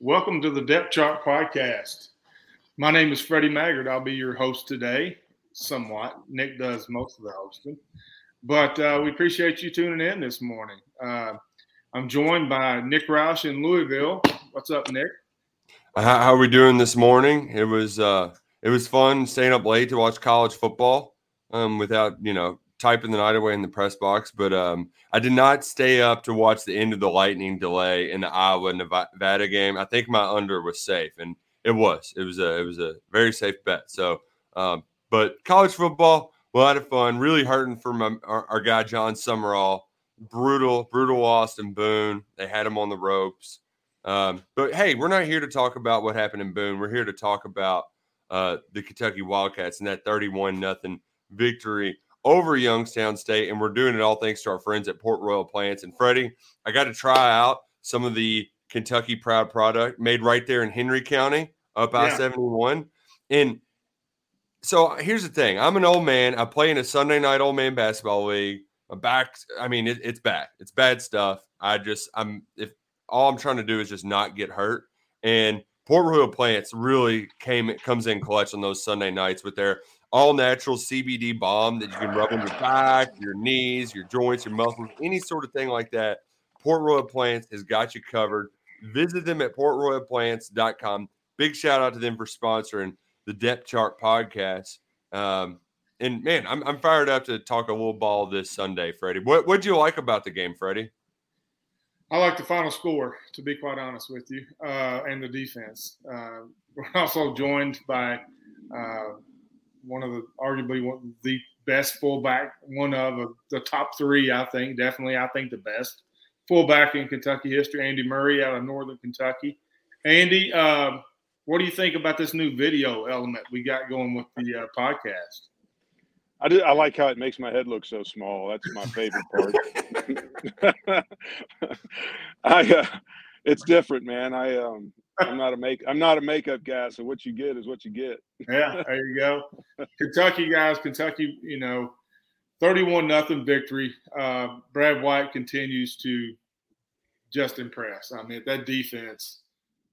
Welcome to the Depth Chart Podcast. My name is Freddie Maggard. I'll be your host today, somewhat. Nick does most of the hosting, but uh, we appreciate you tuning in this morning. Uh, I'm joined by Nick Roush in Louisville. What's up, Nick? How, how are we doing this morning? It was uh, it was fun staying up late to watch college football um, without you know typing the night away in the press box, but um, I did not stay up to watch the end of the lightning delay in the Iowa Nevada game. I think my under was safe, and it was. It was a it was a very safe bet. So, um, but college football, a lot of fun. Really hurting for my our, our guy Jon Sumrall. Brutal, brutal loss in Boone. They had him on the ropes. Um, but hey, we're not here to talk about what happened in Boone. We're here to talk about uh, the Kentucky Wildcats and that thirty-one nothing victory over Youngstown State, and we're doing it all thanks to our friends at Port Royal Plants. And Freddie, I got to try out some of the Kentucky Proud product made right there in Henry County, up I seventy one. And so here's the thing: I'm an old man. I play in a Sunday night old man basketball league. My back, I mean, it, it's bad. It's bad stuff. I just, I'm if all I'm trying to do is just not get hurt. And Port Royal Plants really came comes in clutch on those Sunday nights with their all natural CBD balm that you can rub on your back, your knees, your joints, your muscles, any sort of thing like that. Port Royal Plants has got you covered. Visit them at portroyalplants.com. Big shout out to them for sponsoring the Depth Chart podcast. Um, and man, I'm, I'm fired up to talk a little ball this Sunday, Freddie. What what do you like about the game, Freddie? I like the final score, to be quite honest with you, uh, and the defense. Uh, we're also joined by uh, one of the arguably one the best fullback, one of the top three, I think. Definitely, I think the best fullback in Kentucky history, Andy Murray out of Northern Kentucky. Andy, uh, what do you think about this new video element we got going with the uh, podcast? I, did, I like how it makes my head look so small. That's my favorite part. I, uh, it's different, man. I um, I'm not a make I'm not a makeup guy, so what you get is what you get. yeah, there you go. Kentucky guys, Kentucky, you know, 31 nothing victory. Uh, Brad White continues to just impress. I mean, that defense.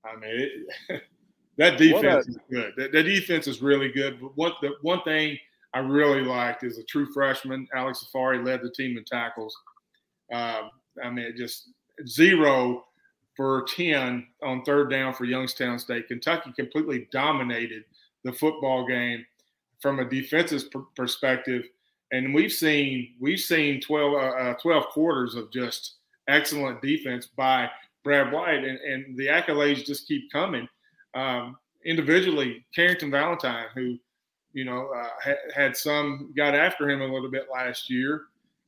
I mean, it, that defense a, is good. That, that, defense is really good. But what the one thing I really liked is a true freshman, Alex Afari, led the team in tackles. Uh, I mean, just zero for 10 on third down for Youngstown State. Kentucky completely dominated the football game from a defensive pr- perspective. And we've seen we've seen 12, uh, uh, 12 quarters of just excellent defense by Brad White, and, and the accolades just keep coming. Um, individually, Carrington Valentine, who you know uh, ha- had some got after him a little bit last year,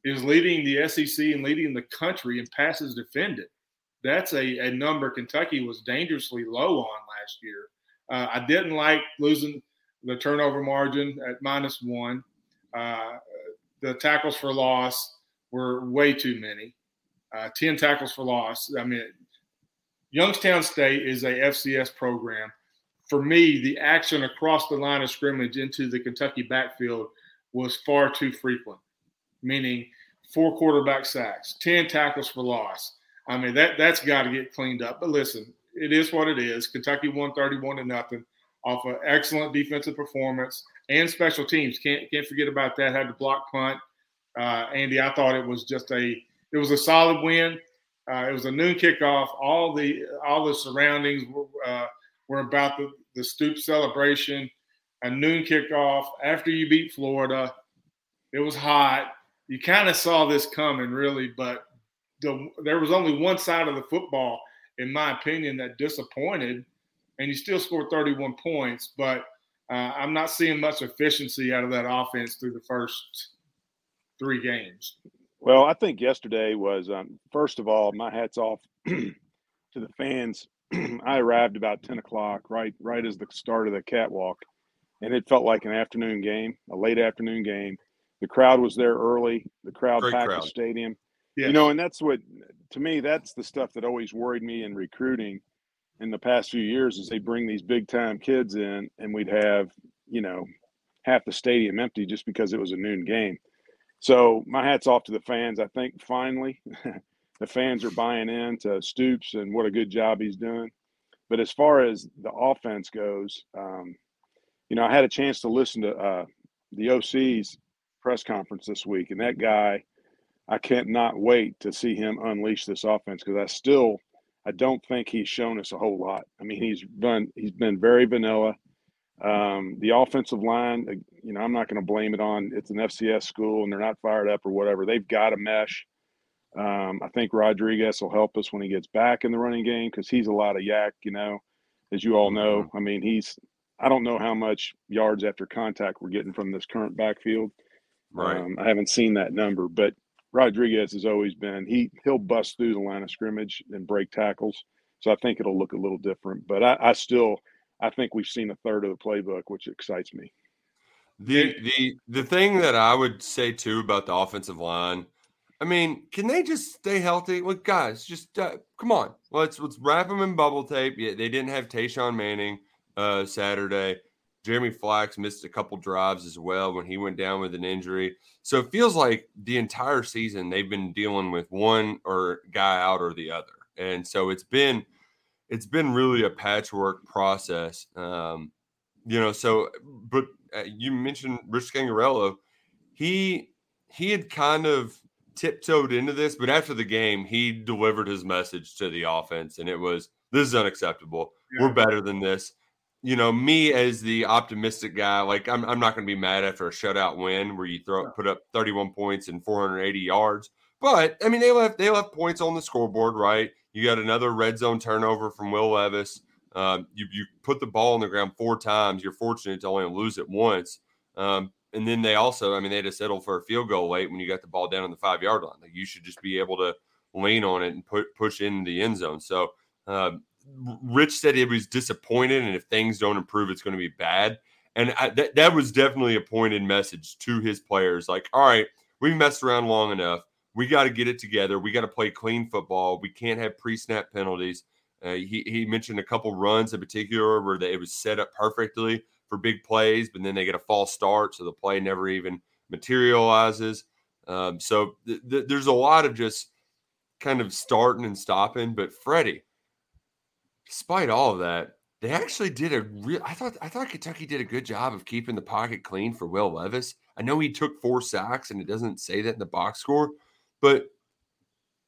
is leading the SEC and leading the country in passes defended that's a, a number Kentucky was dangerously low on last year. Uh, I didn't like losing the turnover margin at minus one. Uh, the tackles for loss were way too many. Uh, 10 tackles for loss. I mean, Youngstown State is a FCS program. For me, the action across the line of scrimmage into the Kentucky backfield was far too frequent, meaning four quarterback sacks, 10 tackles for loss, I mean, that that's got to get cleaned up. But listen, it is what it is. Kentucky won 31 to nothing off an excellent defensive performance and special teams. Can't can't forget about that. Had to block punt. Uh, Andy, I thought it was just a it was a solid win. Uh, it was a noon kickoff. All the all the surroundings were, uh, were about the, the stoop celebration. A noon kickoff after you beat Florida. It was hot. You kind of saw this coming, really, but the, there was only one side of the football, in my opinion, that disappointed, and you still scored 31 points. But uh, I'm not seeing much efficiency out of that offense through the first three games. Well, I think yesterday was um, first of all, my hats off to the fans. I arrived about ten o'clock, right, right as the start of the catwalk, and it felt like an afternoon game, a late afternoon game. The crowd was there early. The crowd Great packed crowd. the stadium. You know, and that's what to me that's the stuff that always worried me in recruiting in the past few years is they bring these big time kids in and we'd have, you know, half the stadium empty just because it was a noon game. So my hat's off to the fans. I think finally the fans are buying in to Stoops and what a good job he's doing. But as far as the offense goes, um, you know, I had a chance to listen to uh, the OC's press conference this week, and that guy, I can't not wait to see him unleash this offense because I still, I don't think he's shown us a whole lot. I mean, he's been he's been very vanilla. Um, the offensive line, uh, you know, I'm not going to blame it on it's an FCS school and they're not fired up or whatever. They've got a mesh. Um, I think Rodriguez will help us when he gets back in the running game because he's a lot of yak, you know, as you all know. Mm-hmm. I mean, he's, I don't know how much yards after contact we're getting from this current backfield. Right. Um, I haven't seen that number, but Rodriguez has always been, he, he'll bust through the line of scrimmage and break tackles. So I think it'll look a little different, but I, I still, I think we've seen a third of the playbook, which excites me. The the the thing that I would say too about the offensive line, I mean, can they just stay healthy? Look, guys, just uh, come on, let's let's wrap them in bubble tape. Yeah, they didn't have Tashawn Manning uh, Saturday. Jeremy Flax missed a couple drives as well when he went down with an injury. So it feels like the entire season they've been dealing with one or guy out or the other, and so it's been it's been really a patchwork process. Um, you know, so but uh, you mentioned Rich Scangarello. He he had kind of tiptoed into this, but after the game, he delivered his message to the offense, and it was this is unacceptable. Yeah. We're better than this. You know, me as the optimistic guy, like I'm, I'm not going to be mad after a shutout win where you throw put up 31 points and 480 yards. But I mean, they left they left points on the scoreboard, right? You got another red zone turnover from Will Levis. Um, you you put the ball on the ground four times. You're fortunate to only lose it once. Um, and then they also, I mean, they had to settle for a field goal late when you got the ball down on the five yard line. Like you should just be able to lean on it and put push in the end zone. So um, Rich said he was disappointed, and if things don't improve, it's going to be bad. And I, that that was definitely a pointed message to his players. Like, all right, we messed around long enough we got to get it together. We got to play clean football. We can't have pre-snap penalties. Uh, he he mentioned a couple runs in particular where they, it was set up perfectly for big plays, but then they get a false start, so the play never even materializes. Um, so th- th- there's a lot of just kind of starting and stopping. But Freddie, despite all of that, they actually did a real. I thought I thought Kentucky did a good job of keeping the pocket clean for Will Levis. I know he took four sacks, and it doesn't say that in the box score, but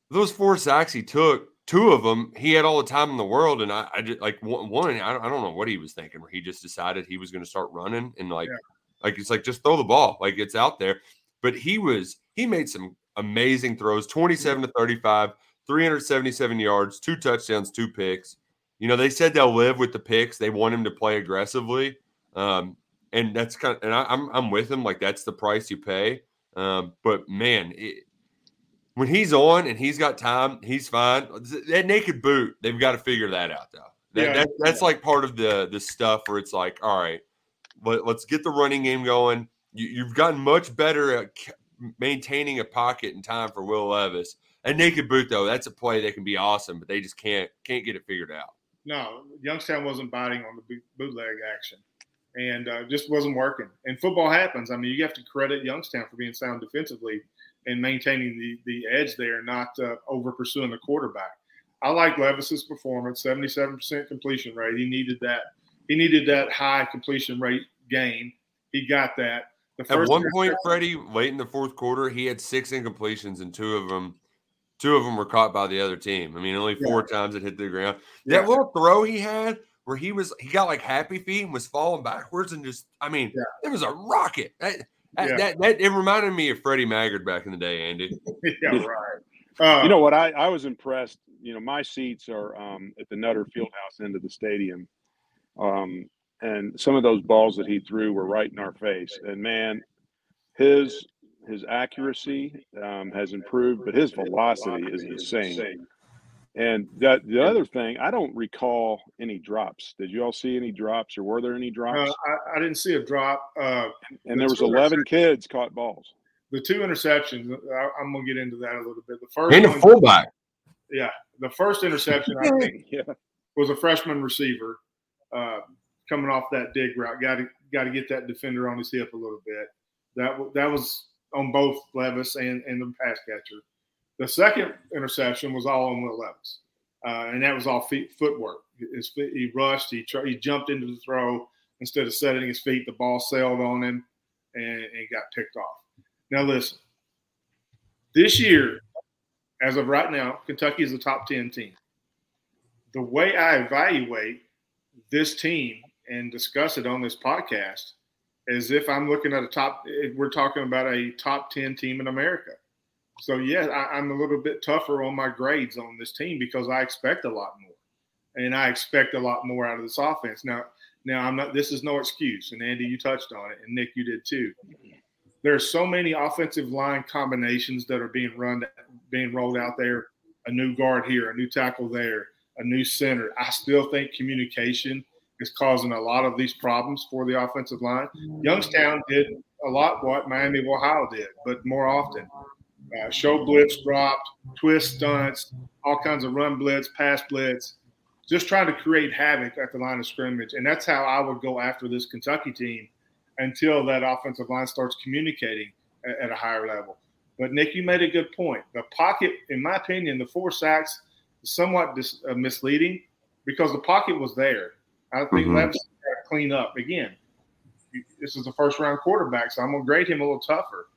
those four sacks he took, two of them, he had all the time in the world. And I, I just like one, one I, don't, I don't know what he was thinking, where he just decided he was going to start running and like, yeah. like it's like just throw the ball, like it's out there. But he was, he made some amazing throws 27 to 35, 377 yards, two touchdowns, two picks. You know, they said they'll live with the picks. They want him to play aggressively. Um, and that's kind of, and I, am I'm, I'm with him. Like that's the price you pay. Um, but man, it, when he's on and he's got time, he's fine. That naked boot, they've got to figure that out though. That, yeah. that, that's like part of the the stuff where it's like, all right, let, us get the running game going. You, have gotten much better at maintaining a pocket in time for Will Levis. And naked boot though, that's a play that can be awesome, but they just can't can't get it figured out. No, Youngstown wasn't biting on the bootleg action, and uh, just wasn't working. And football happens. I mean, you have to credit Youngstown for being sound defensively and maintaining the, the edge there, not uh, over pursuing the quarterback. I like Levis's performance, 77% completion rate. He needed that. He needed that high completion rate gain. He got that. At one point, Freddie, late in the fourth quarter, he had six incompletions and two of them two of them were caught by the other team. I mean, only four yeah. times it hit the ground. Yeah. That little throw he had where he was he got like happy feet and was falling backwards and just I mean, yeah. it was a rocket. That, that, that, that, it reminded me of Freddie Maggard back in the day, Andy. yeah, right. Uh, you know what? I, I was impressed. You know, my seats are um, at the Nutter Fieldhouse end of the stadium. Um, and some of those balls that he threw were right in our face. And man, his his accuracy um, has improved, but his velocity is insane. And that the other thing, I don't recall any drops. Did you all see any drops, or were there any drops? Uh, I, I, didn't see a drop. Uh, and there was eleven kids caught balls. The two interceptions. I, am gonna get into that a little bit. The first and a fullback. Yeah, the first interception I think yeah. was a freshman receiver uh, coming off that dig route. Got to got to get that defender on his hip a little bit. That that was on both Levis and, and the pass catcher. The second interception was all on Will Levis, uh, and that was all feet, footwork. His, he rushed, he, he jumped into the throw instead of setting his feet. The ball sailed on him and, and got picked off. Now, listen, this year, as of right now, Kentucky is a top 10 team. The way I evaluate this team and discuss it on this podcast as if I'm looking at a top. We're talking about a top ten team in America. So yeah, I, am a little bit tougher on my grades on this team because I expect a lot more, and I expect a lot more out of this offense. Now, now I'm not. This is no excuse, and Andy, you touched on it, and Nick, you did too. There are so many offensive line combinations that are being run, being rolled out there. A new guard here, a new tackle there, a new center. I still think communication is causing a lot of these problems for the offensive line. Youngstown did a lot what Miami of Ohio did, but more often. Uh, show blitz dropped, twist stunts, all kinds of run blitz, pass blitz, just trying to create havoc at the line of scrimmage. And that's how I would go after this Kentucky team until that offensive line starts communicating at, at a higher level. But Nick, you made a good point. The pocket, in my opinion, the four sacks is somewhat dis, uh, misleading because the pocket was there. I think mm-hmm. Got to clean up again. This is the first round quarterback, so I'm gonna grade him a little tougher.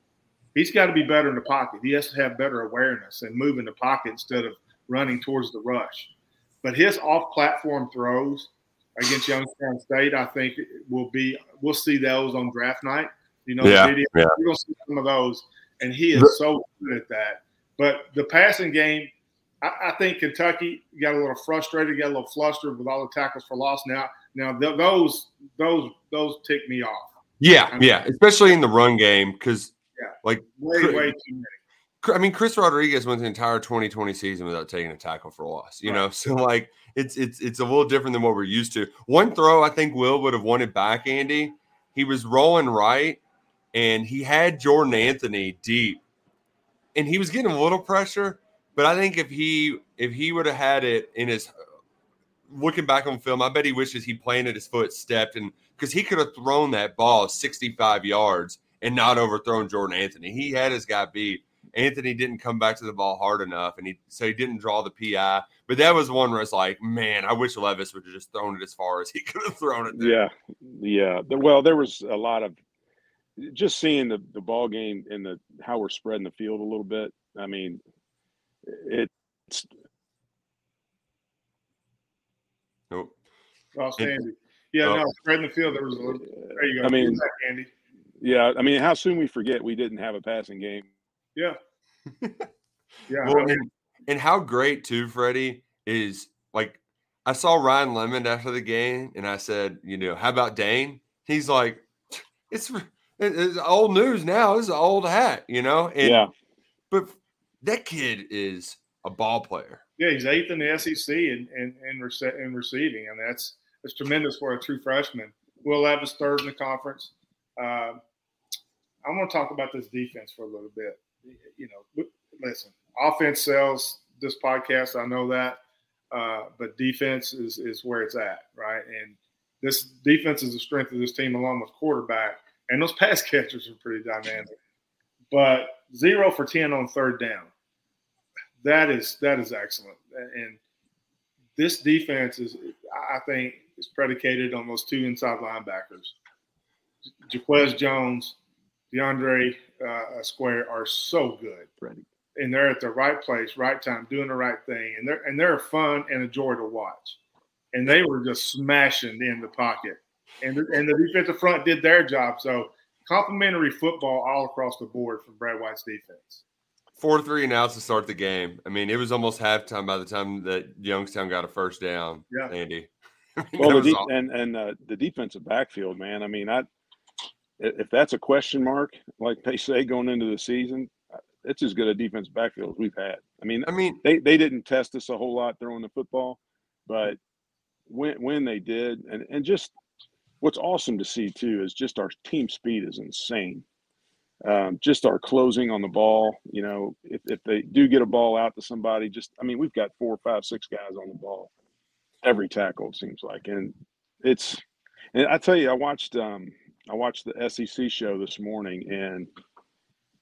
He's got to be better in the pocket. He has to have better awareness and move in the pocket instead of running towards the rush. But his off platform throws against Youngstown State, I think will be we'll see those on draft night. You know, yeah, video. Yeah. We're gonna see some of those, and he is so good at that. But the passing game, I, I, think Kentucky got a little frustrated, got a little flustered with all the tackles for loss. Now, now th- those those those tick me off. Yeah, I mean, yeah, especially in the run game because yeah, like way way too many. I mean, Chris Rodriguez went the entire 2020 season without taking a tackle for loss. You right. know, so like it's it's it's a little different than what we're used to. One throw, I think Will would have won it back. Andy, he was rolling right, and he had Jordan Anthony deep, and he was getting a little pressure, but I think if he if he would have had it in his looking back on film, I bet he wishes he planted his foot, stepped, and because he could have thrown that ball 65 yards and not overthrown Jordan Anthony. He had his guy beat. Anthony didn't come back to the ball hard enough, and he so he didn't draw the PI. But that was one where it's like, man, I wish Levis would have just thrown it as far as he could have thrown it. There. Yeah, yeah. Well, there was a lot of just seeing the the ball game and the how we're spreading the field a little bit. I mean, it's nope. Oh, Sandy. Yeah, oh. no, spreading the field. There was a little. There you go. I mean, that, Andy. Yeah, I mean, how soon we forget we didn't have a passing game. Yeah. yeah. Well, and, and how great too, Freddie is like. I saw Ryan Lemond after the game, and I said, you know, how about Dane? He's like, it's it's old news now. This is an old hat, you know. And, yeah. But that kid is a ball player. Yeah, he's eighth in the SEC in in, in, rece- in receiving, and that's that's tremendous for a true freshman. Will Levis third in the conference. Uh, I want to talk about this defense for a little bit. You know, listen, offense sells this podcast. I know that, uh, but defense is is where it's at, right? And this defense is the strength of this team, along with quarterback, and those pass catchers are pretty dynamic. But zero for ten on third down that is that is excellent. And this defense is, I think, is predicated on those two inside linebackers. Jacquez Jones, DeAndre uh, Square are so good. Ready. and they're at the right place, right time, doing the right thing, and they're and they're fun and a joy to watch. And they were just smashing in the pocket, and the, and the defensive front did their job. So complimentary football all across the board from Brad White's defense. Four three and outs to start the game. I mean, it was almost halftime by the time that Youngstown got a first down. Yeah, Andy. well, the de- and and uh, the defensive backfield, man. I mean, I if that's a question mark, like they say going into the season, it's as good a defense backfield as we've had. I mean, I mean, they, they didn't test us a whole lot throwing the football, but when when they did, and and just what's awesome to see too is just our team speed is insane. Um, just our closing on the ball. You know, if if they do get a ball out to somebody, just I mean, we've got four, five, six guys on the ball every tackle it seems like, and it's. And I tell you, I watched um, I watched the SEC show this morning, and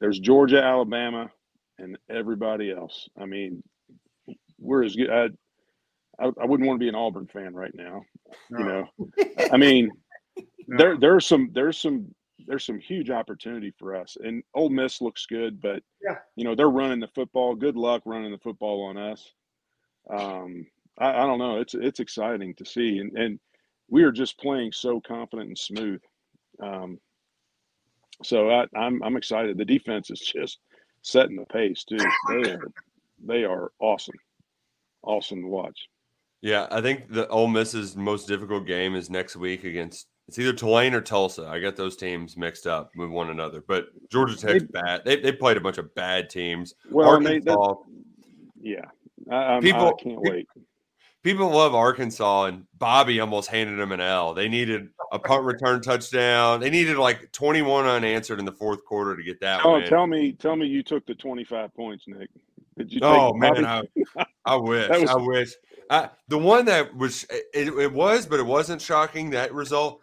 there's Georgia, Alabama, and everybody else. I mean, we're as good. I, I, I wouldn't want to be an Auburn fan right now. No. You know, I mean, no. there there's some there's some there's some huge opportunity for us. And Ole Miss looks good, but yeah, you know they're running the football. Good luck running the football on us. Um, I, I don't know. It's it's exciting to see, and and we are just playing so confident and smooth. Um, so I, I'm I'm excited. The defense is just setting the pace too. They are they are awesome, awesome to watch. Yeah, I think the Ole Miss's most difficult game is next week against it's either Tulane or Tulsa. I got those teams mixed up with one another. But Georgia Tech's they, bad. They they played a bunch of bad teams. Well, Arkansas, they, yeah, I, people I can't wait people love Arkansas, and Bobby almost handed them an L. They needed a punt return touchdown. They needed like 21 unanswered in the fourth quarter to get that. Oh, win. tell me, tell me, you took the 25 points, Nick. Did you? Oh man, I, I, wish. was, I wish. I, the one that was it, it, was, but it wasn't shocking. That result,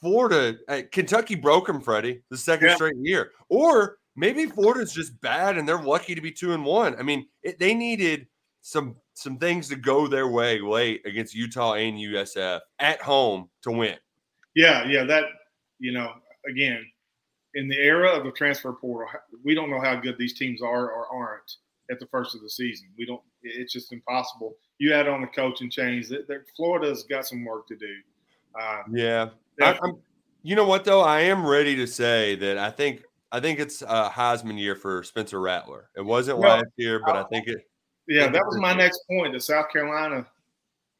Florida, uh, Kentucky broke them, Freddie, the second yeah. straight year. Or maybe Florida's just bad and they're lucky to be two and one. I mean, it, they needed some some things to go their way late against Utah and USF at home to win. Yeah, yeah, that you know, again, in the era of the transfer portal, we don't know how good these teams are or aren't at the first of the season. We don't. It's just impossible. You add on the coaching change. That, that Florida's got some work to do. Um, yeah, I, am You know what though? I am ready to say that I think I think it's a Heisman year for Spencer Rattler. It wasn't well, last year, but I think it yeah, that was my next point. The South Carolina,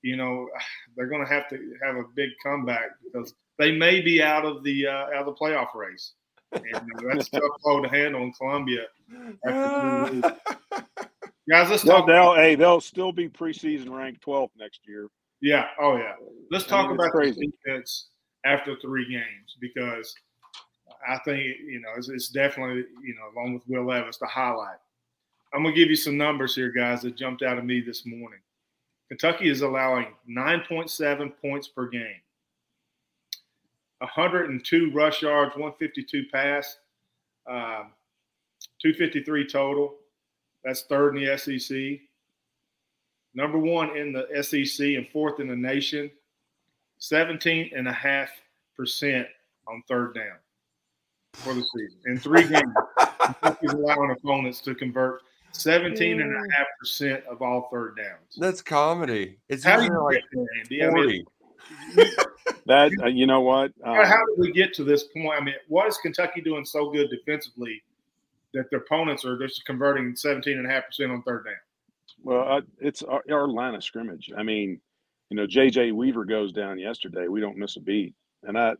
you know, they're going to have to have a big comeback because they may be out of the uh, out of the playoff race. And uh, that's tough blow to handle in Columbia. Guys, let's they'll, talk. They'll, hey, they'll still be preseason ranked 12th next year. Yeah. Oh, yeah. Let's talk I mean, about the defense after three games because I think you know it's, it's definitely you know along with Will Levis the highlight. I'm to give you some numbers here, guys, that jumped out of me this morning. Kentucky is allowing 9.7 points per game, 102 rush yards, 152 pass, um, 253 total. That's third in the SEC. Number one in the SEC and fourth in the nation. 17.5% on third down for the season. In three games, Kentucky's allowing opponents to convert 17 and a half percent of all third downs. That's comedy. It's how do you like get there, 40. that uh, you know what? Um, how did we get to this point? I mean, what is Kentucky doing so good defensively that their opponents are just converting 17 and a half percent on third down? Well, uh, it's our, our, line of scrimmage. I mean, you know, JJ Weaver goes down yesterday. We don't miss a beat, and I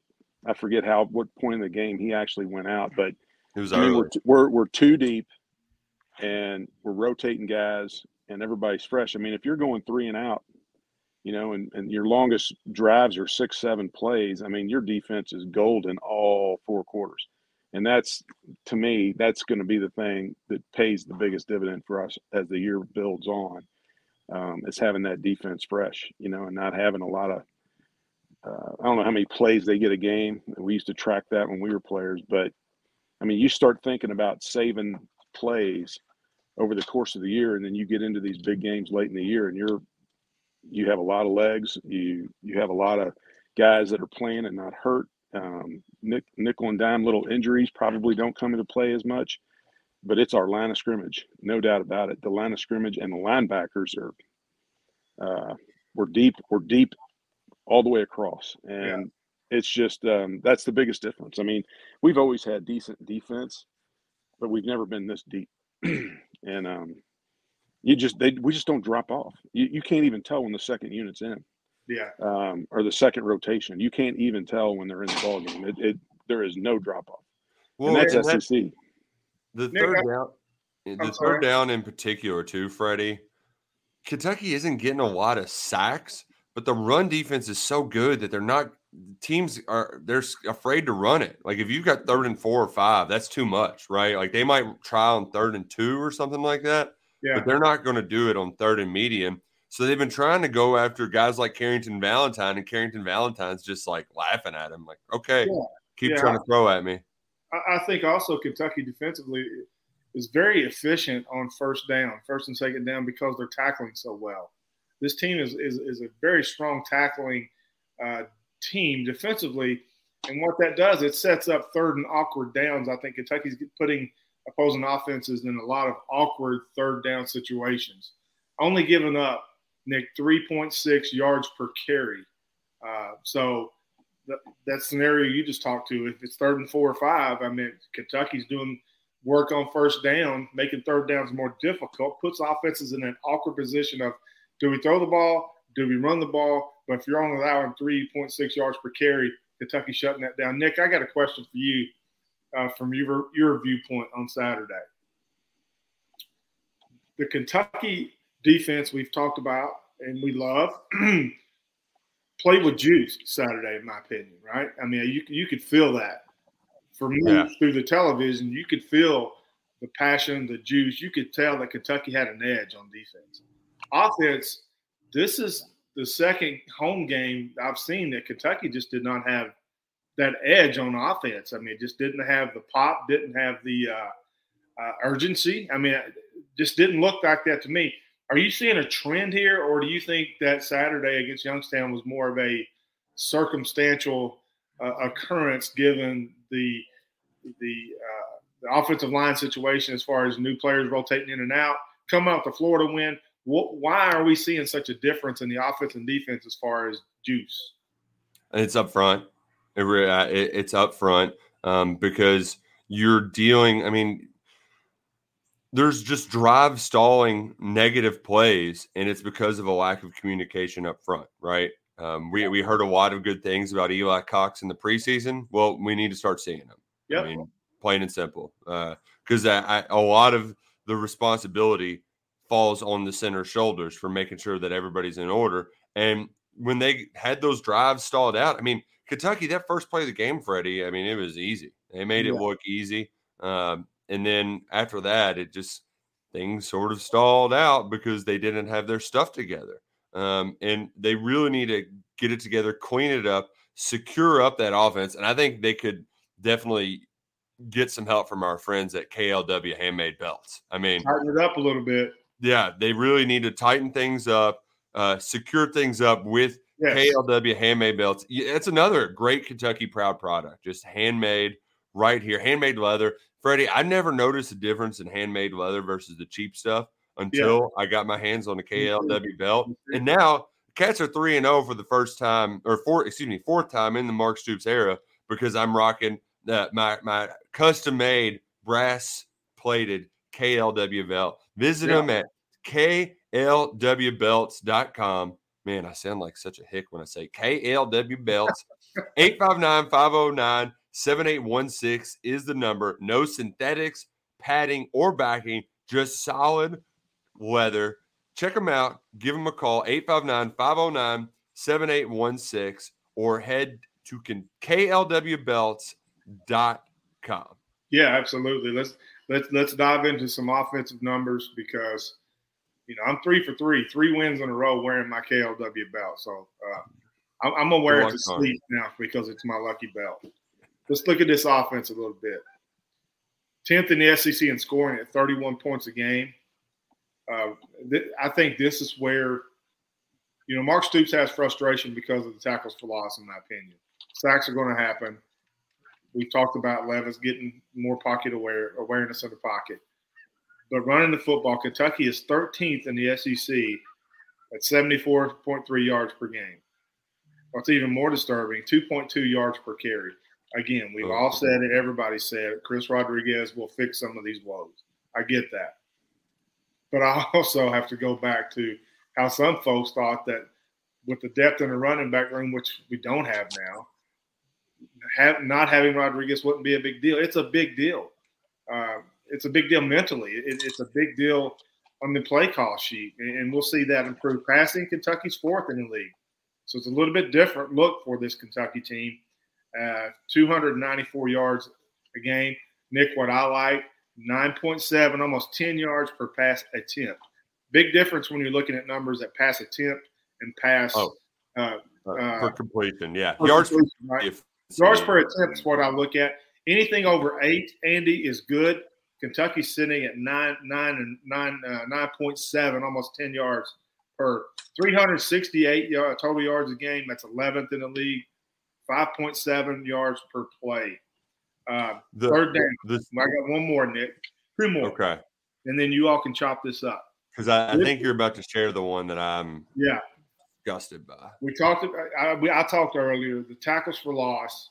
I forget how what point in the game he actually went out, but it was I mean, we're, we're we're too deep and we're rotating guys and everybody's fresh. I mean, if you're going three and out, you know, and, and your longest drives are six, seven plays, I mean, your defense is golden all four quarters. And that's, to me, that's going to be the thing that pays the biggest dividend for us as the year builds on. Um, is having that defense fresh, you know, and not having a lot of, uh, I don't know how many plays they get a game. We used to track that when we were players, but I mean, you start thinking about saving plays over the course of the year, and then you get into these big games late in the year, and you're you have a lot of legs. You you have a lot of guys that are playing and not hurt. Um, nick, nickel and dime little injuries probably don't come into play as much. But it's our line of scrimmage, no doubt about it. The line of scrimmage and the linebackers are uh, we're deep, we're deep all the way across, and yeah. it's just um, that's the biggest difference. I mean, we've always had decent defense, but we've never been this deep, and um, you just they we just don't drop off. You, you can't even tell when the second unit's in. Yeah. Um, or the second rotation. You can't even tell when they're in the ball game. It, it there is no drop off. Well, and that's SEC. Eh, the third down, the third down in particular, too, Freddie. Kentucky isn't getting a lot of sacks, but the run defense is so good that they're not teams are they're afraid to run it. Like if you've got third and four or five, that's too much, right? Like they might try on third and two or something like that. Yeah. But they're not going to do it on third and medium. So they've been trying to go after guys like Carrington Valentine, and Carrington Valentine's just like laughing at him, like, okay, yeah. keep yeah. trying to throw at me. I think also Kentucky defensively is very efficient on first down, first and second down, because they're tackling so well. This team is is, is a very strong tackling uh, team defensively, and what that does, it sets up third and awkward downs. I think Kentucky's putting opposing offenses in a lot of awkward third down situations. Only giving up Nick 3.6 yards per carry. Uh, so that, scenario you just talked to, if it's third and four or five, I mean Kentucky's doing work on first down, making third downs more difficult, puts offenses in an awkward position of do we throw the ball? Do we run the ball? But if you're only allowing 3.6 yards per carry, Kentucky shutting that down. Nick, I got a question for you uh, from your, your viewpoint on Saturday. The Kentucky defense we've talked about and we love played with juice Saturday, in my opinion, right? I mean, you, you could feel that for me yeah. through the television, you could feel the passion, the juice. You could tell that Kentucky had an edge on defense. Offense, this is the second home game I've seen that Kentucky just did not have that edge on offense. I mean, just didn't have the pop, didn't have the uh, uh, urgency. I mean, just didn't look like that to me. Are you seeing a trend here, or do you think that Saturday against Youngstown was more of a circumstantial uh, occurrence given the the uh, the offensive line situation as far as new players rotating in and out, coming out the Florida win. What, why are we seeing such a difference in the offense and defense as far as juice? It's up front. It, uh, it, it's up front um, because you're dealing. I mean, there's just drive stalling negative plays, and it's because of a lack of communication up front, right? Um, we, we heard a lot of good things about Eli Cox in the preseason. Well, we need to start seeing them. Yep. I mean, plain and simple. Because uh, a lot of the responsibility falls on the center shoulders for making sure that everybody's in order. And when they had those drives stalled out, I mean, Kentucky, that first play of the game, Freddie, I mean, it was easy. They made it look easy. Um, and then after that, it just things sort of stalled out because they didn't have their stuff together. Um, and they really need to get it together, clean it up, secure up that offense. And I think they could definitely get some help from our friends at KLW Handmade Belts. I mean, tighten it up a little bit. Yeah, they really need to tighten things up, uh, secure things up with yes. KLW Handmade Belts. It's another great Kentucky proud product, just handmade right here, handmade leather. Freddie, I never noticed a difference in handmade leather versus the cheap stuff until yeah. I got my hands on the KLW belt. And now Cats are 3 and 0 for the first time, or four, excuse me, fourth time in the Mark Stoops era because I'm rocking that my my custom made brass plated KLW belt. Visit yeah. them at klwbelts.com. Man, I sound like such a hick when I say KLW belts. 859 509 7816 is the number. No synthetics, padding, or backing, just solid leather. Check them out. Give them a call 859 509 7816 or head to klwbelts.com. Yeah, absolutely. Let's let's let's dive into some offensive numbers because you know I'm three for three, three wins in a row wearing my KLW belt. So uh, I'm, I'm gonna wear it to sleep now because it's my lucky belt. Let's look at this offense a little bit. Tenth in the SEC in scoring at 31 points a game. Uh, th- I think this is where you know Mark Stoops has frustration because of the tackles for loss, in my opinion. Sacks are going to happen. We've talked about Levis getting more pocket aware awareness of the pocket. but running the football, Kentucky is 13th in the SEC at 74.3 yards per game. What's even more disturbing, 2.2 yards per carry. Again, we've all said it. Everybody said it. Chris Rodriguez will fix some of these woes. I get that. But I also have to go back to how some folks thought that with the depth in the running back room, which we don't have now, have, not having Rodriguez wouldn't be a big deal. It's a big deal. Uh, it's a big deal mentally. It, it's a big deal on the play call sheet, and we'll see that improve. Passing, Kentucky's fourth in the league, so it's a little bit different look for this Kentucky team. Uh, 294 yards a game. Nick, what I like, 9.7, almost 10 yards per pass attempt. Big difference when you're looking at numbers at pass attempt and pass oh, uh, uh, for completion. Yeah, yards completion, per right? yards per attempt is what I look at. Anything over eight, Andy, is good. Kentucky's sitting at nine, nine, and nine, uh, nine point seven, almost ten yards per 368 yard, total yards a game. That's 11th in the league. 5.7 yards per play. Uh, the, third down. The, I got one more, Nick. Two more. Okay. And then you all can chop this up. Because I, I, think you're about to share the one that I'm yeah disgusted by. We talked. I, I talked earlier. The tackles for loss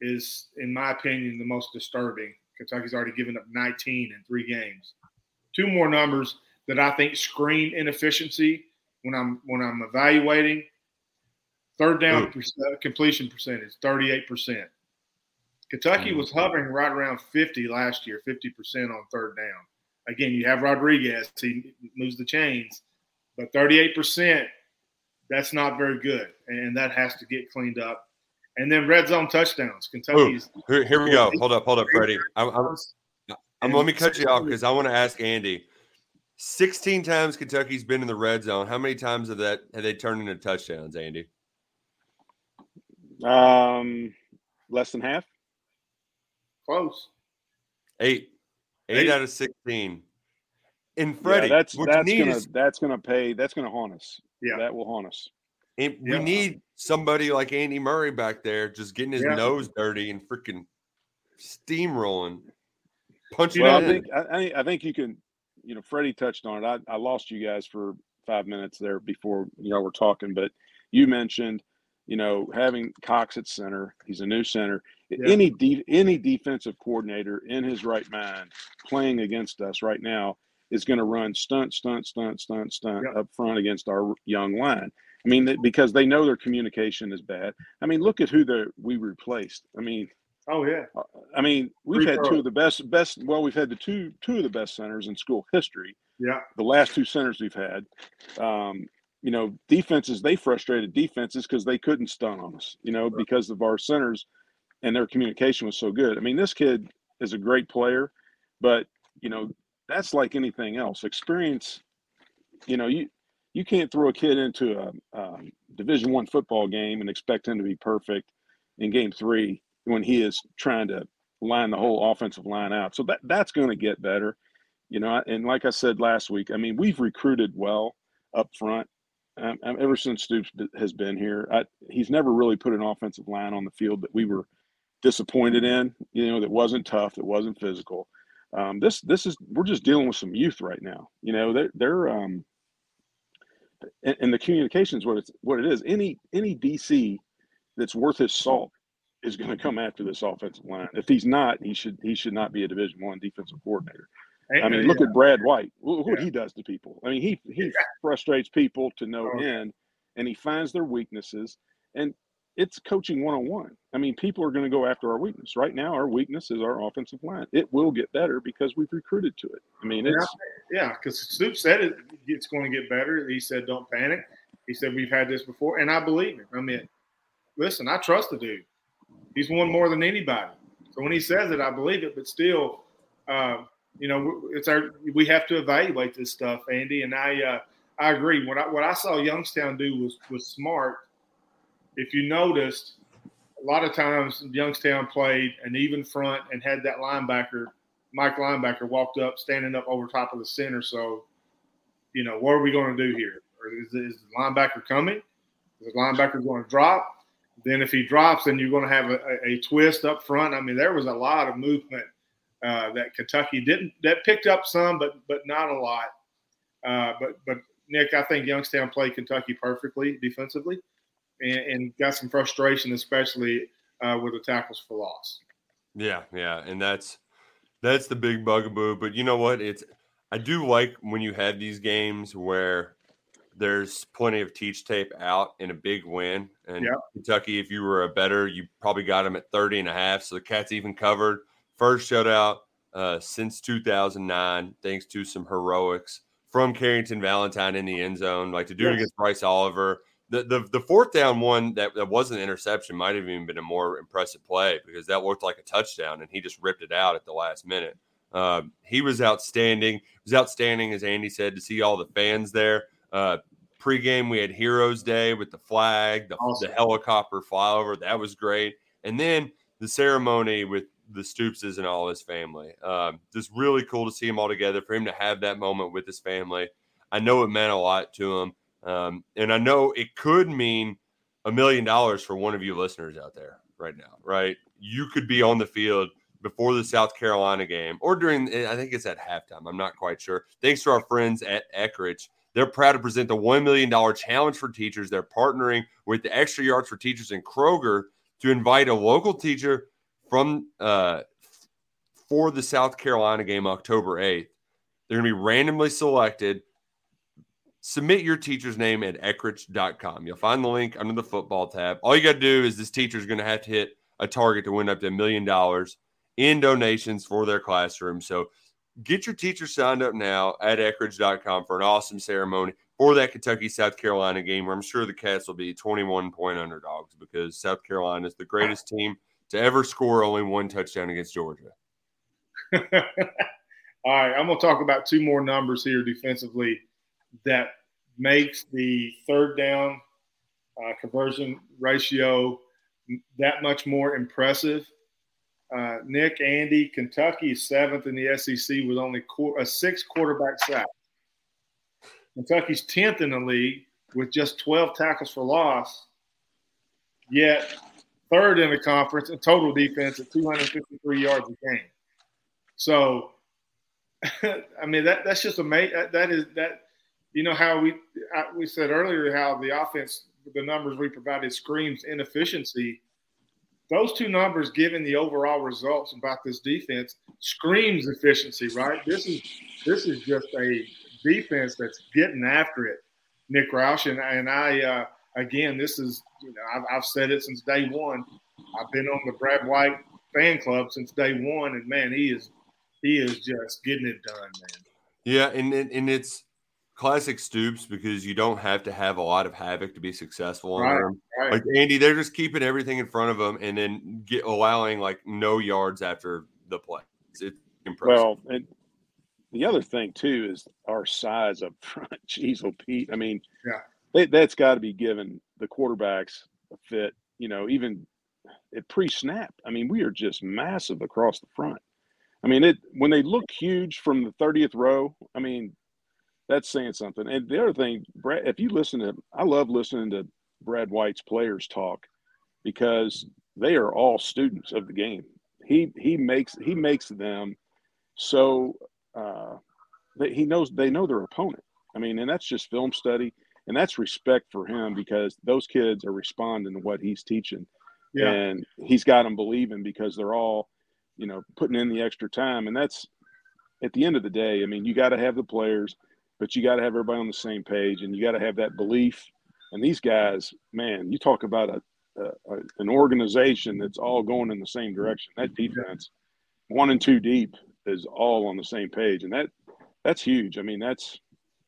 is, in my opinion, the most disturbing. Kentucky's already given up 19 in three games. Two more numbers that I think screen inefficiency when I'm when I'm evaluating. Third down percent, uh, completion percentage, 38%. Kentucky mm. was hovering right around 50 last year, 50% on third down. Again, you have Rodriguez, he moves the chains, but 38%, that's not very good. And that has to get cleaned up. And then red zone touchdowns. Kentucky's. Ooh, here, here, we go. Hold up, hold up, Freddie. I'm, I'm, I'm let me cut you off because I want to ask Andy. 16 times Kentucky's been in the red zone. How many times have that have they turned into touchdowns, Andy? Um, less than half. Close. Eight. Eight, Eight. out of 16. And Freddie, yeah, that's that's gonna is, that's gonna pay. That's gonna haunt us. Yeah, that will haunt us. And we yeah. need somebody like Andy Murray back there, just getting his yeah. nose dirty and freaking steamrolling, punching. Well, I think I, I think you can. You know, Freddie touched on it. I, I lost you guys for five minutes there before you know we're talking, but you mentioned you know, having Cox at center, he's a new center. Yeah. Any de- any defensive coordinator in his right mind playing against us right now is going to run stunt, stunt, stunt, stunt, stunt yeah. up front against our young line. I mean, because they know their communication is bad. I mean, look at who the we replaced. I mean, oh yeah. Uh, I mean, we've had two of the best, best. Well, we've had the two two of the best centers in school history. Yeah. The last two centers we've had. Um, you know, defenses, they frustrated defenses because they couldn't stun on us, you know, because of our centers and their communication was so good. I mean, this kid is a great player, but, you know, that's like anything else. Experience, you know, you, you can't throw a kid into a, a division one football game and expect him to be perfect in game three when he is trying to line the whole offensive line out. So that that's going to get better, you know. And like I said last week, I mean, we've recruited well up front um, ever since Stoops has been here, I, he's never really put an offensive line on the field that we were disappointed in. You know, that wasn't tough, that wasn't physical. Um, this this is we're just dealing with some youth right now. You know, they're they're um, and, and the communications what it's what it is. Any any DC that's worth his salt is going to come after this offensive line. If he's not, he should he should not be a Division One defensive coordinator. I mean, look at Brad White. Look what yeah. he does to people. I mean, he he yeah. frustrates people to no oh, end, and he finds their weaknesses. And it's coaching one on one. I mean, people are going to go after our weakness. Right now, our weakness is our offensive line. It will get better because we've recruited to it. I mean, it's yeah. Because Stoop said it, it's going to get better. He said, "Don't panic." He said, "We've had this before," and I believe him. I mean, listen, I trust the dude. He's won more than anybody. So when he says it, I believe it. But still, uh, you know, it's our we have to evaluate this stuff, Andy. And I uh, I agree. What I what I saw Youngstown do was was smart. If you noticed, a lot of times Youngstown played an even front and had that linebacker, Mike linebacker, walked up, standing up over top of the center. So, you know, what are we going to do here? Is, is the linebacker coming? Is the linebacker going to drop? Then if he drops, then you're going to have a, a, a twist up front. I mean, there was a lot of movement uh, that Kentucky didn't that picked up some, but but not a lot. Uh, but but Nick, I think Youngstown played Kentucky perfectly defensively, and, and got some frustration, especially uh, with the tackles for loss. Yeah, yeah, and that's that's the big bugaboo. But you know what? It's I do like when you have these games where there's plenty of teach tape out in a big win. And yep. Kentucky, if you were a better, you probably got them at 30 and a half. So the Cats even covered first shutout uh, since 2009, thanks to some heroics from Carrington Valentine in the end zone, like to do yes. it against Bryce Oliver. The, the the fourth down one that, that wasn't an interception might have even been a more impressive play because that looked like a touchdown and he just ripped it out at the last minute. Uh, he was outstanding. It was outstanding, as Andy said, to see all the fans there. Uh, pregame, we had Heroes Day with the flag, the, awesome. the helicopter flyover. That was great. And then the ceremony with the Stoopses and all his family. Um, just really cool to see him all together, for him to have that moment with his family. I know it meant a lot to him. Um, and I know it could mean a million dollars for one of you listeners out there right now, right? You could be on the field before the South Carolina game or during, I think it's at halftime. I'm not quite sure. Thanks to our friends at Eckrich. They're proud to present the $1 million challenge for teachers. They're partnering with the Extra Yards for Teachers in Kroger to invite a local teacher from uh, for the South Carolina game October 8th. They're going to be randomly selected. Submit your teacher's name at eckrich.com. You'll find the link under the football tab. All you got to do is this teacher is going to have to hit a target to win up to a million dollars in donations for their classroom. So get your teacher signed up now at eckrich.com for an awesome ceremony for that Kentucky South Carolina game where I'm sure the Cats will be 21 point underdogs because South Carolina is the greatest team to ever score only one touchdown against Georgia. All right, I'm going to talk about two more numbers here defensively that makes the third down uh, conversion ratio that much more impressive. Uh, Nick, Andy, Kentucky seventh in the SEC with only qu- a six quarterback sack. Kentucky's tenth in the league with just 12 tackles for loss. Yet third in the conference in total defense at 253 yards a game. So, I mean that that's just amazing. That, that is that you know how we we said earlier how the offense the numbers we provided screams inefficiency. Those two numbers, given the overall results about this defense, screams efficiency. Right? This is this is just a defense that's getting after it. Nick Roush and, and I. Uh, again, this is, you know, I've, I've said it since day one. I've been on the Brad White fan club since day one, and man, he is he is just getting it done, man. Yeah, and and it's classic Stoops because you don't have to have a lot of havoc to be successful right, Right. Like Andy, they're just keeping everything in front of them and then get allowing like no yards after the play. It's, it's impressive. Well, and the other thing too is our size up front. Jeez, oh Pete. I mean, yeah they, that's got to be given the quarterbacks a fit. You know, even at pre-snap. I mean, we are just massive across the front. I mean, it when they look huge from the 30th row. I mean, that's saying something. And the other thing, Brad, if you listen to, I love listening to Brad White's players talk because they are all students of the game. He he makes he makes them so uh, he knows they know their opponent. I mean, and that's just film study and that's respect for him because those kids are responding to what he's teaching. Yeah. and he's got them believing because they're all you know putting in the extra time. And that's at the end of the day i mean you got to have the players but you got to have everybody on the same page and you got to have that belief. And these guys man you talk about a, an organization that's all going in the same direction. That defense one and two deep is all on the same page. And that that's huge. I mean that's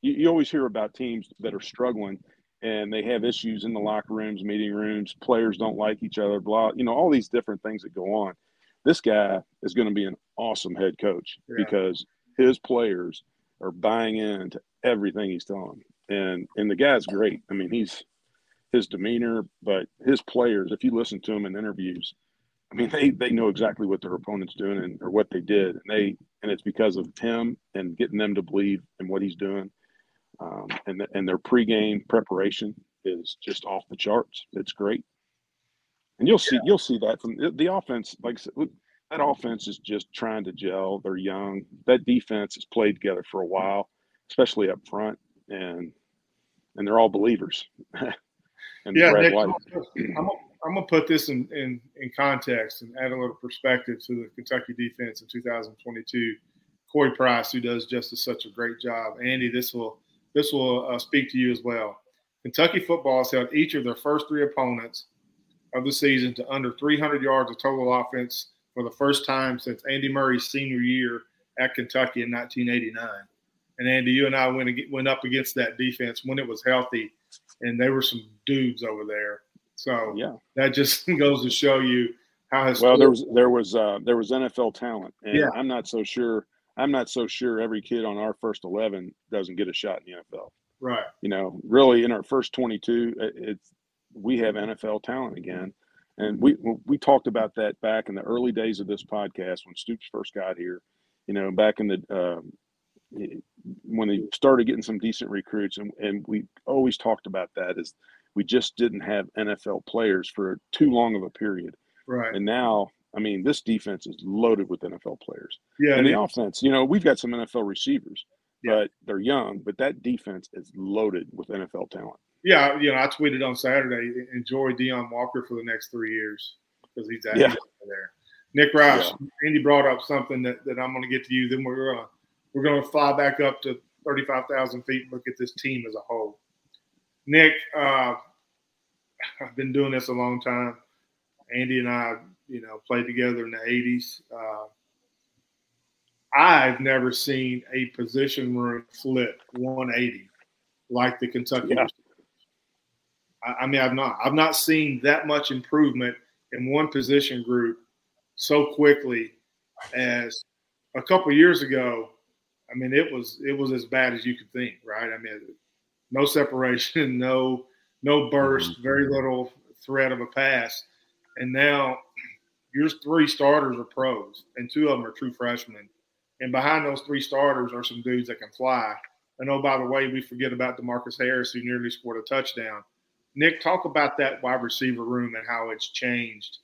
you, you always hear about teams that are struggling and they have issues in the locker rooms, meeting rooms, players don't like each other, blah, you know, all these different things that go on. This guy is going to be an awesome head coach yeah. because his players are buying into everything he's telling And and the guy's great. I mean, he's his demeanor, but his players, if you listen to him in interviews, I mean, they, they know exactly what their opponent's doing and or what they did. And they and it's because of him and getting them to believe in what he's doing um, and the, and their pregame preparation is just off the charts. It's great, and you'll see yeah. you'll see that from the, the offense. Like that offense is just trying to gel. They're young. That defense has played together for a while, especially up front, and and they're all believers. and yeah, Nick, I'm, I'm, I'm gonna put this in, in in context and add a little perspective to the Kentucky defense in 2022. Corey Price, who does just a, such a great job. Andy, this will this will uh, speak to you as well. Kentucky football has held each of their first three opponents of the season to under 300 yards of total offense for the first time since Andy Murray's senior year at Kentucky in 1989. And Andy, you and I went went up against that defense when it was healthy, and there were some dudes over there. So yeah, that just goes to show you how. Well, there was there was uh, there was NFL talent, and yeah. I'm not so sure I'm not so sure every kid on our first 11 doesn't get a shot in the NFL. Right. You know, really in our first 22, it's we have NFL talent again. And we we talked about that back in the early days of this podcast when Stoops first got here. You know, back in the uh, when they started getting some decent recruits, and, and we always talked about that is we just didn't have NFL players for too long of a period. Right. And now I mean, this defense is loaded with NFL players. Yeah. And the offense, you know, we've got some NFL receivers, yeah. but they're young, but that defense is loaded with NFL talent. Yeah, you know, I tweeted on Saturday, enjoy Deone Walker for the next three years because he's yeah. there. Nick Roush, yeah. Andy brought up something that, that I'm going to get to you. Then we're gonna we're gonna fly back up to 35,000 feet and look at this team as a whole. Nick, uh, I've been doing this a long time. Andy and I you know, played together in the 80s. Uh, I've never seen a position room flip 180 like the Kentucky. Yeah. I, I mean, I've not. I've not seen that much improvement in one position group so quickly as a couple years ago. I mean, it was it was as bad as you could think, right? I mean, no separation, no no burst, mm-hmm. very little threat of a pass, and now your three starters are pros, and two of them are true freshmen. And behind those three starters are some dudes that can fly. And oh, by the way, we forget about Demarcus Harris, who nearly scored a touchdown. Nick, talk about that wide receiver room and how it's changed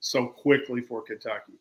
so quickly for Kentucky.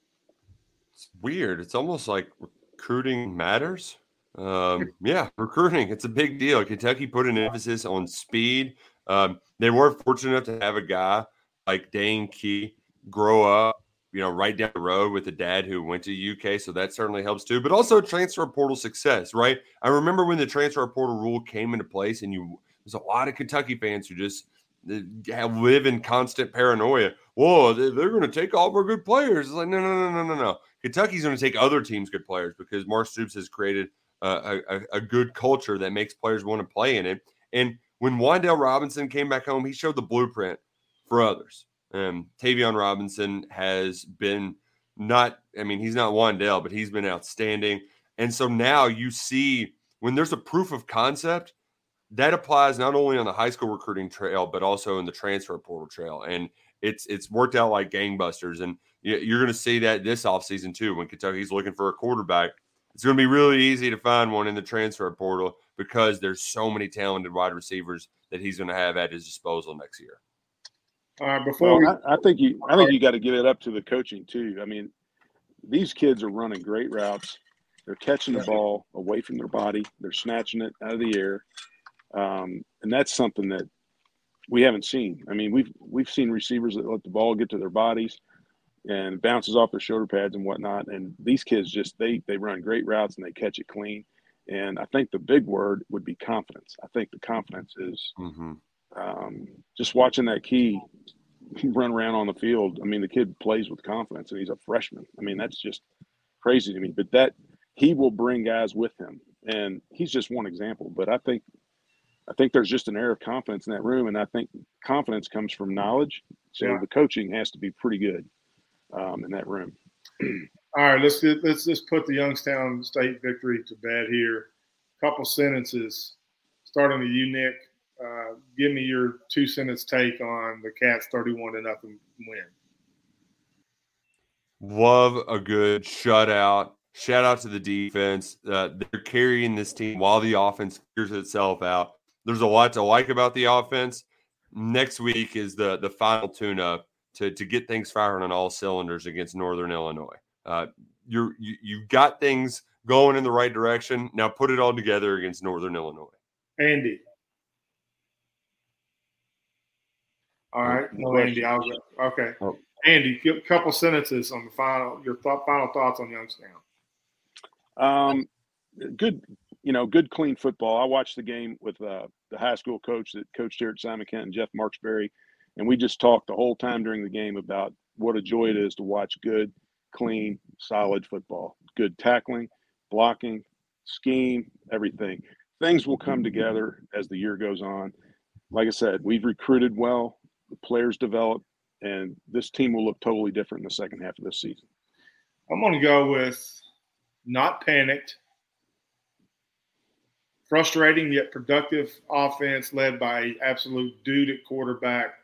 It's weird. It's almost like recruiting matters. Um, yeah, recruiting. It's a big deal. Kentucky put an emphasis on speed. Um, they were fortunate enough to have a guy like Dane Key grow up you know, right down the road with a dad who went to UK. So that certainly helps too. But also transfer portal success, right? I remember when the transfer portal rule came into place, and you there's a lot of Kentucky fans who just uh, live in constant paranoia. Whoa, they're going to take all of our good players. It's like, no, no, no, no, no, no. Kentucky's going to take other teams' good players because Mark Stoops has created a, a, a good culture that makes players want to play in it. And when Wan'Dale Robinson came back home, he showed the blueprint for others. Um, Tayvion Robinson has been not, I mean, he's not Wan'Dale, but he's been outstanding. And so now you see when there's a proof of concept, that applies not only on the high school recruiting trail, but also in the transfer portal trail. And it's it's worked out like gangbusters. And you're going to see that this offseason too when Kentucky's looking for a quarterback. It's going to be really easy to find one in the transfer portal because there's so many talented wide receivers that he's going to have at his disposal next year. Uh, before well, we, I, I, think you, I think you got to give it up to the coaching too. I mean, these kids are running great routes. They're catching the ball away from their body. They're snatching it out of the air, um, and that's something that we haven't seen. I mean, we've we've seen receivers that let the ball get to their bodies and bounces off their shoulder pads and whatnot. And these kids just they they run great routes and they catch it clean. And I think the big word would be confidence. I think the confidence is mm-hmm um, just watching that Key run around on the field. I mean, the kid plays with confidence, and he's a freshman. I mean, that's just crazy to me. But that he will bring guys with him, and he's just one example. But I think I think there's just an air of confidence in that room, and I think confidence comes from knowledge. So yeah. the coaching has to be pretty good um, in that room. All right, let's get, let's just put the Youngstown State victory to bed here. Couple sentences, starting with you, Nick. Uh, give me your two sentence take on the Cats 31 to nothing win. Love a good shutout. Shout out to the defense. Uh, they're carrying this team while the offense figures itself out. There's a lot to like about the offense. Next week is the the final tune up to to get things firing on all cylinders against Northern Illinois. Uh, you're you, you got things going in the right direction. Now put it all together against Northern Illinois. Andy. All right, no Andy. I'll go. Okay, oh. Andy. A couple sentences on the final. Your th- final thoughts on Youngstown. Um, good. You know, good clean football. I watched the game with uh, the high school coach that coached here at Simon Kenton, Jeff Marksberry, and we just talked the whole time during the game about what a joy it is to watch good, clean, solid football. Good tackling, blocking, scheme, everything. Things will come together as the year goes on. Like I said, we've recruited well, the players develop, and this team will look totally different in the second half of this season. I'm going to go with not panicked, frustrating yet productive offense led by absolute dude at quarterback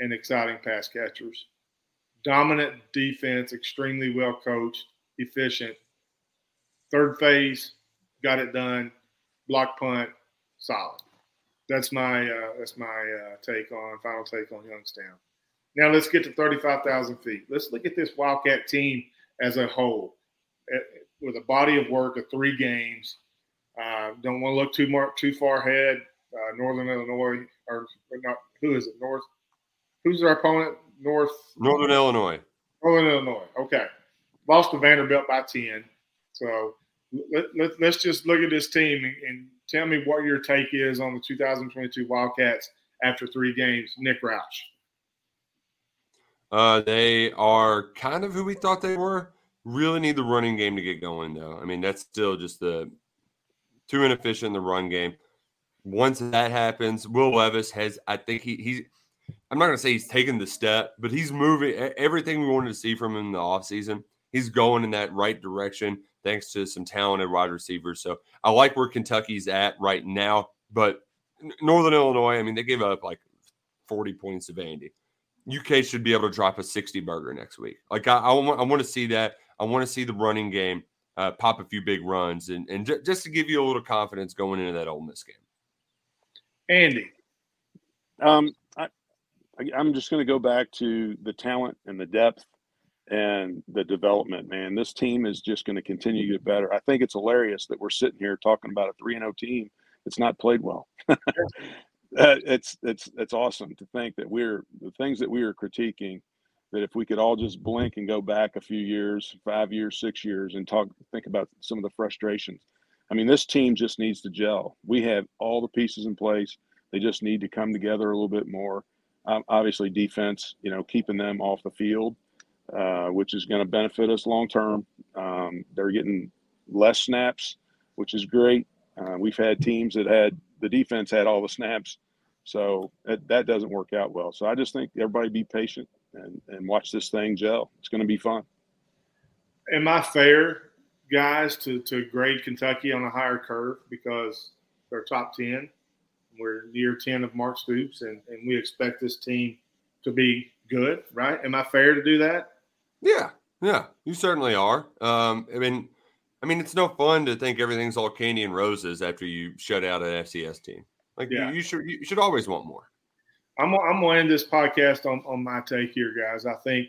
and exciting pass catchers. Dominant defense, extremely well coached, efficient. Third phase, got it done. Block punt, solid. That's my uh, that's my uh, take on final take on Youngstown. Now let's get to thirty five thousand feet. Let's look at this Wildcat team as a whole, eh, with a body of work of three games. Uh, don't want to look too more too far ahead. Uh, Northern Illinois, or, or not? Who is it? North Who's our opponent? North Northern Illinois. Northern Illinois. Okay. Lost to Vanderbilt by 10. So let, let, us just look at this team and, and, tell me what your take is on the 2022 Wildcats after three games. Nick Roush. Uh, they are kind of who we thought they were. Really need the running game to get going, though. I mean, that's still just the too inefficient in the run game. Once that happens, Will Levis has, I think he he's I'm not going to say he's taken the step, but he's moving everything we wanted to see from him in the offseason. He's going in that right direction thanks to some talented wide receivers. So I like where Kentucky's at right now. But Northern Illinois, I mean, they gave up like 40 points to Vandy. UK should be able to drop a 60 burger next week. Like I, I, want, I want to see that. I want to see the running game uh, pop a few big runs and, and j- just to give you a little confidence going into that Ole Miss game. Andy. Um, I'm just going to go back to the talent and the depth and the development, man. This team is just going to continue to get better. I think it's hilarious that we're sitting here talking about a 3 0 team that's not played well. it's it's it's awesome to think that we're the things that we are critiquing that if we could all just blink and go back a few years, 5 years, 6 years and talk think about some of the frustrations. I mean, this team just needs to gel. We have all the pieces in place. They just need to come together a little bit more um, obviously, defense, you know, keeping them off the field, uh, which is going to benefit us long term. Um, they're getting less snaps, which is great. Uh, we've had teams that had the defense had all the snaps, so that, that doesn't work out well. So I just think everybody be patient and, and watch this thing gel. It's going to be fun. Am I fair, guys, to, to grade Kentucky on a higher curve because they're top 10? We're year 10 of Mark Stoops, and, and we expect this team to be good, right? Am I fair to do that? Yeah, yeah, you certainly are. Um, I mean, I mean, it's no fun to think everything's all candy and roses after you shut out an FCS team. Like yeah. you, you should, you should always want more. I'm, I'm going to end this podcast on, on my take here, guys. I think,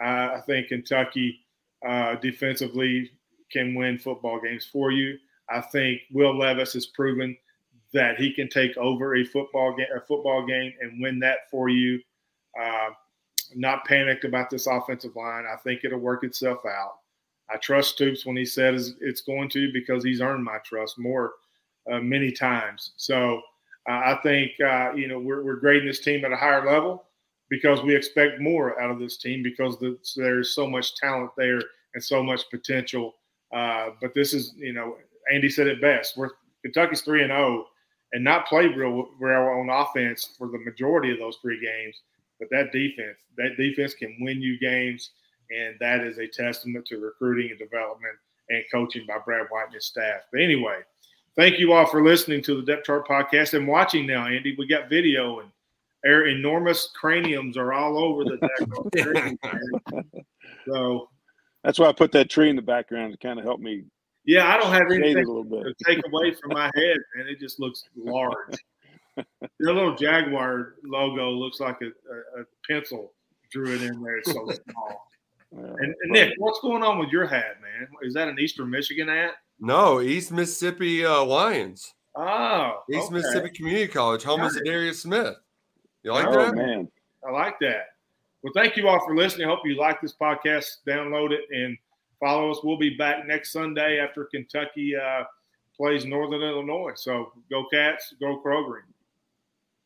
uh, I think Kentucky uh, defensively can win football games for you. I think Will Levis has proven that he can take over a football game, a football game, and win that for you. Uh, not panicked about this offensive line. I think it'll work itself out. I trust Stoops when he says it's going to because he's earned my trust more uh, many times. So uh, I think uh, you know we're, we're grading this team at a higher level because we expect more out of this team because the, there's so much talent there and so much potential. Uh, but this is you know Andy said it best. We're Kentucky's three and zero oh, and not played real real on offense for the majority of those three games. But that defense, that defense can win you games, and that is a testament to recruiting and development and coaching by Brad White and his staff. But anyway, thank you all for listening to the Depth Chart podcast and watching now, Andy. We got video and our enormous craniums are all over the deck. so that's why I put that tree in the background to kind of help me yeah, I don't have anything to take away from my head, and it just looks large. the little Jaguar logo looks like a, a, a, pencil drew it in there. It's so small. and, and Nick, what's going on with your hat, man? Is that an Eastern Michigan hat? No, East Mississippi uh, Lions. Oh, East okay. Mississippi Community College, home of Got. Darius Smith. You like oh that? man, I like that. Well, thank you all for listening. I hope you like this podcast. Download it and follow us. We'll be back next Sunday after Kentucky uh, plays Northern Illinois. So go Cats, go Kroger.